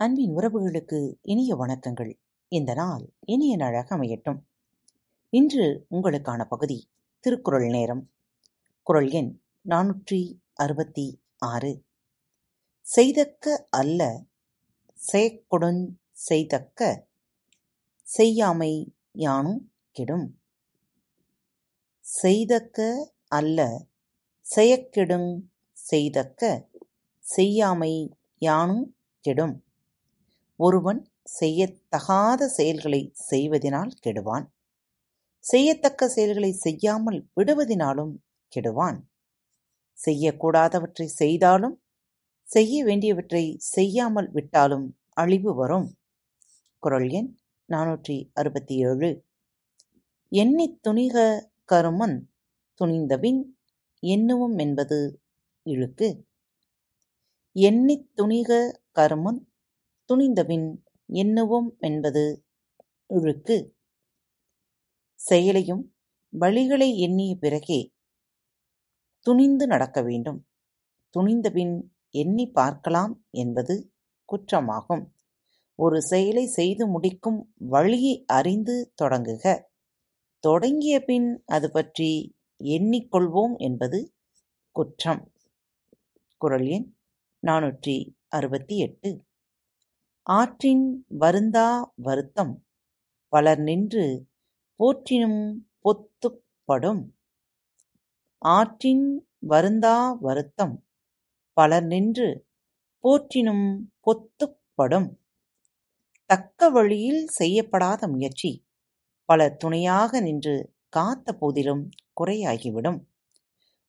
அன்பின் உறவுகளுக்கு இனிய வணக்கங்கள். இந்த நாள் இனிய நாளாக அமையட்டும். இன்று உங்களுக்கான பகுதி திருக்குறள் நேரம். குறள் எண் நானூற்றி அறுபத்தி ஆறு. செய்தக்க அல்ல செயக்கொடுஞ் செய்தக்க செய்யாமை யானும் கெடும். செய்தக்க அல்ல செயக்கெடுங் செய்தக்க செய்யாமை யானும் கெடும். ஒருவன் செய்யத்தகாத செயல்களை செய்வதினால் கெடுவான். செய்யத்தக்க செயல்களை செய்யாமல் விடுவதினாலும் கெடுவான். செய்யக்கூடாதவற்றை செய்தாலும் செய்ய வேண்டியவற்றை செய்யாமல் விட்டாலும் அழிவு வரும். குரல் எண் நானூற்றி அறுபத்தி ஏழு எண்ணித் துணிக கருமன் துணிந்தபின் எண்ணுவும் என்பது இழுக்கு. எண்ணித் துணிக கருமன் துணிந்தபின் எண்ணுவோம் என்பது இழுக்கு. செயலையும் வழிகளை எண்ணிய பிறகே துணிந்து நடக்க வேண்டும். துணிந்தபின் எண்ணி பார்க்கலாம் என்பது குற்றமாகும். ஒரு செயலை செய்து முடிக்கும் வழியை அறிந்து தொடங்குக. தொடங்கிய பின் அது பற்றி எண்ணிக்கொள்வோம் என்பது குற்றம். குரல் எண் நானூற்றி அறுபத்தி எட்டு. ஆற்றின் வருந்தா வருத்தம். பலர் நின்று போற்றினும் பொத்துப் படும் ஆற்றின் வருந்தா வருத்தம். பலர் நின்று போற்றினும் பொத்துப் படும் தக்க வழியில் செய்யப்படாத முயற்சி. பலர் துணையாக நின்று காத்த போதிலும் குறையாகிவிடும்.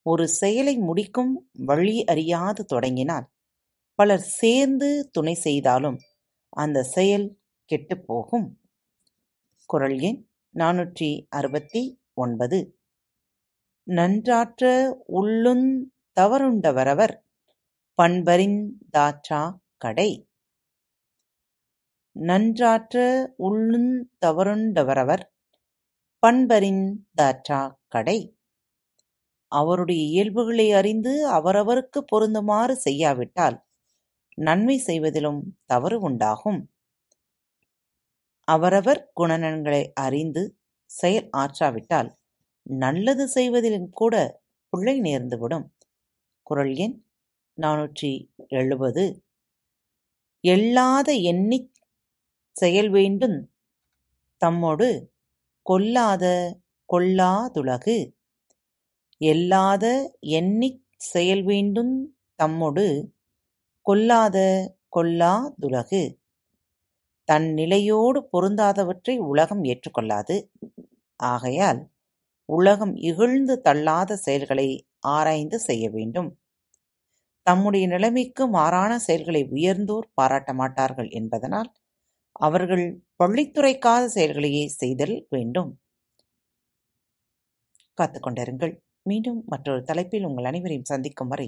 ஒரு செயலை முடிக்கும் வழி அறியாது தொடங்கினால் பலர் சேர்ந்து துணை செய்தாலும் அந்த செயல் கெட்டுப்போகும். குரல் எண் நானூற்றி அறுபத்தி ஒன்பது நன்றாற்ற உள்ளுந் தவறுண்டவரவர் பண்பறிந் தாற்றா கடை. நன்றாற்ற உள்ளுந் தவறுண்டவரவர் பண்பறிந் தாற்றா கடை. அவருடைய இயல்புகளை அறிந்து அவரவருக்கு பொருந்துமாறு செய்யாவிட்டால் நன்மை செய்வதிலும் தவறு உண்டாகும். அவரவர் குணநலன்களை அறிந்து செயல் ஆற்றாவிட்டால் நல்லது செய்வதிலும் கூட பிள்ளை நேர்ந்துவிடும். குரல் எண் நானூற்றி எழுபது. எல்லாத எண்ணி செயல் வேண்டும். தம்மொடு கொல்லாத கொல்லாதுலகு எல்லாத எண்ணிச் செயல் வேண்டும். தம்மொடு கொல்லாத கொள்ளாதுலகு தன் நிலையோடு பொருந்தாதவற்றை உலகம் ஏற்றுக்கொள்ளாது. ஆகையால் உலகம் இகழ்ந்து தள்ளாத செயல்களை ஆராய்ந்து செய்ய வேண்டும். தம்முடைய நிலைமைக்கு மாறான செயல்களை உயர்ந்தோர் பாராட்ட மாட்டார்கள் என்பதனால் அவர்கள் பள்ளித்துறைக்காத செயல்களையே செய்தல் வேண்டும். காத்துக்கொண்டிருங்கள் மீண்டும் மற்றொரு தலைப்பில் உங்கள் அனைவரையும் சந்திக்கும் வரை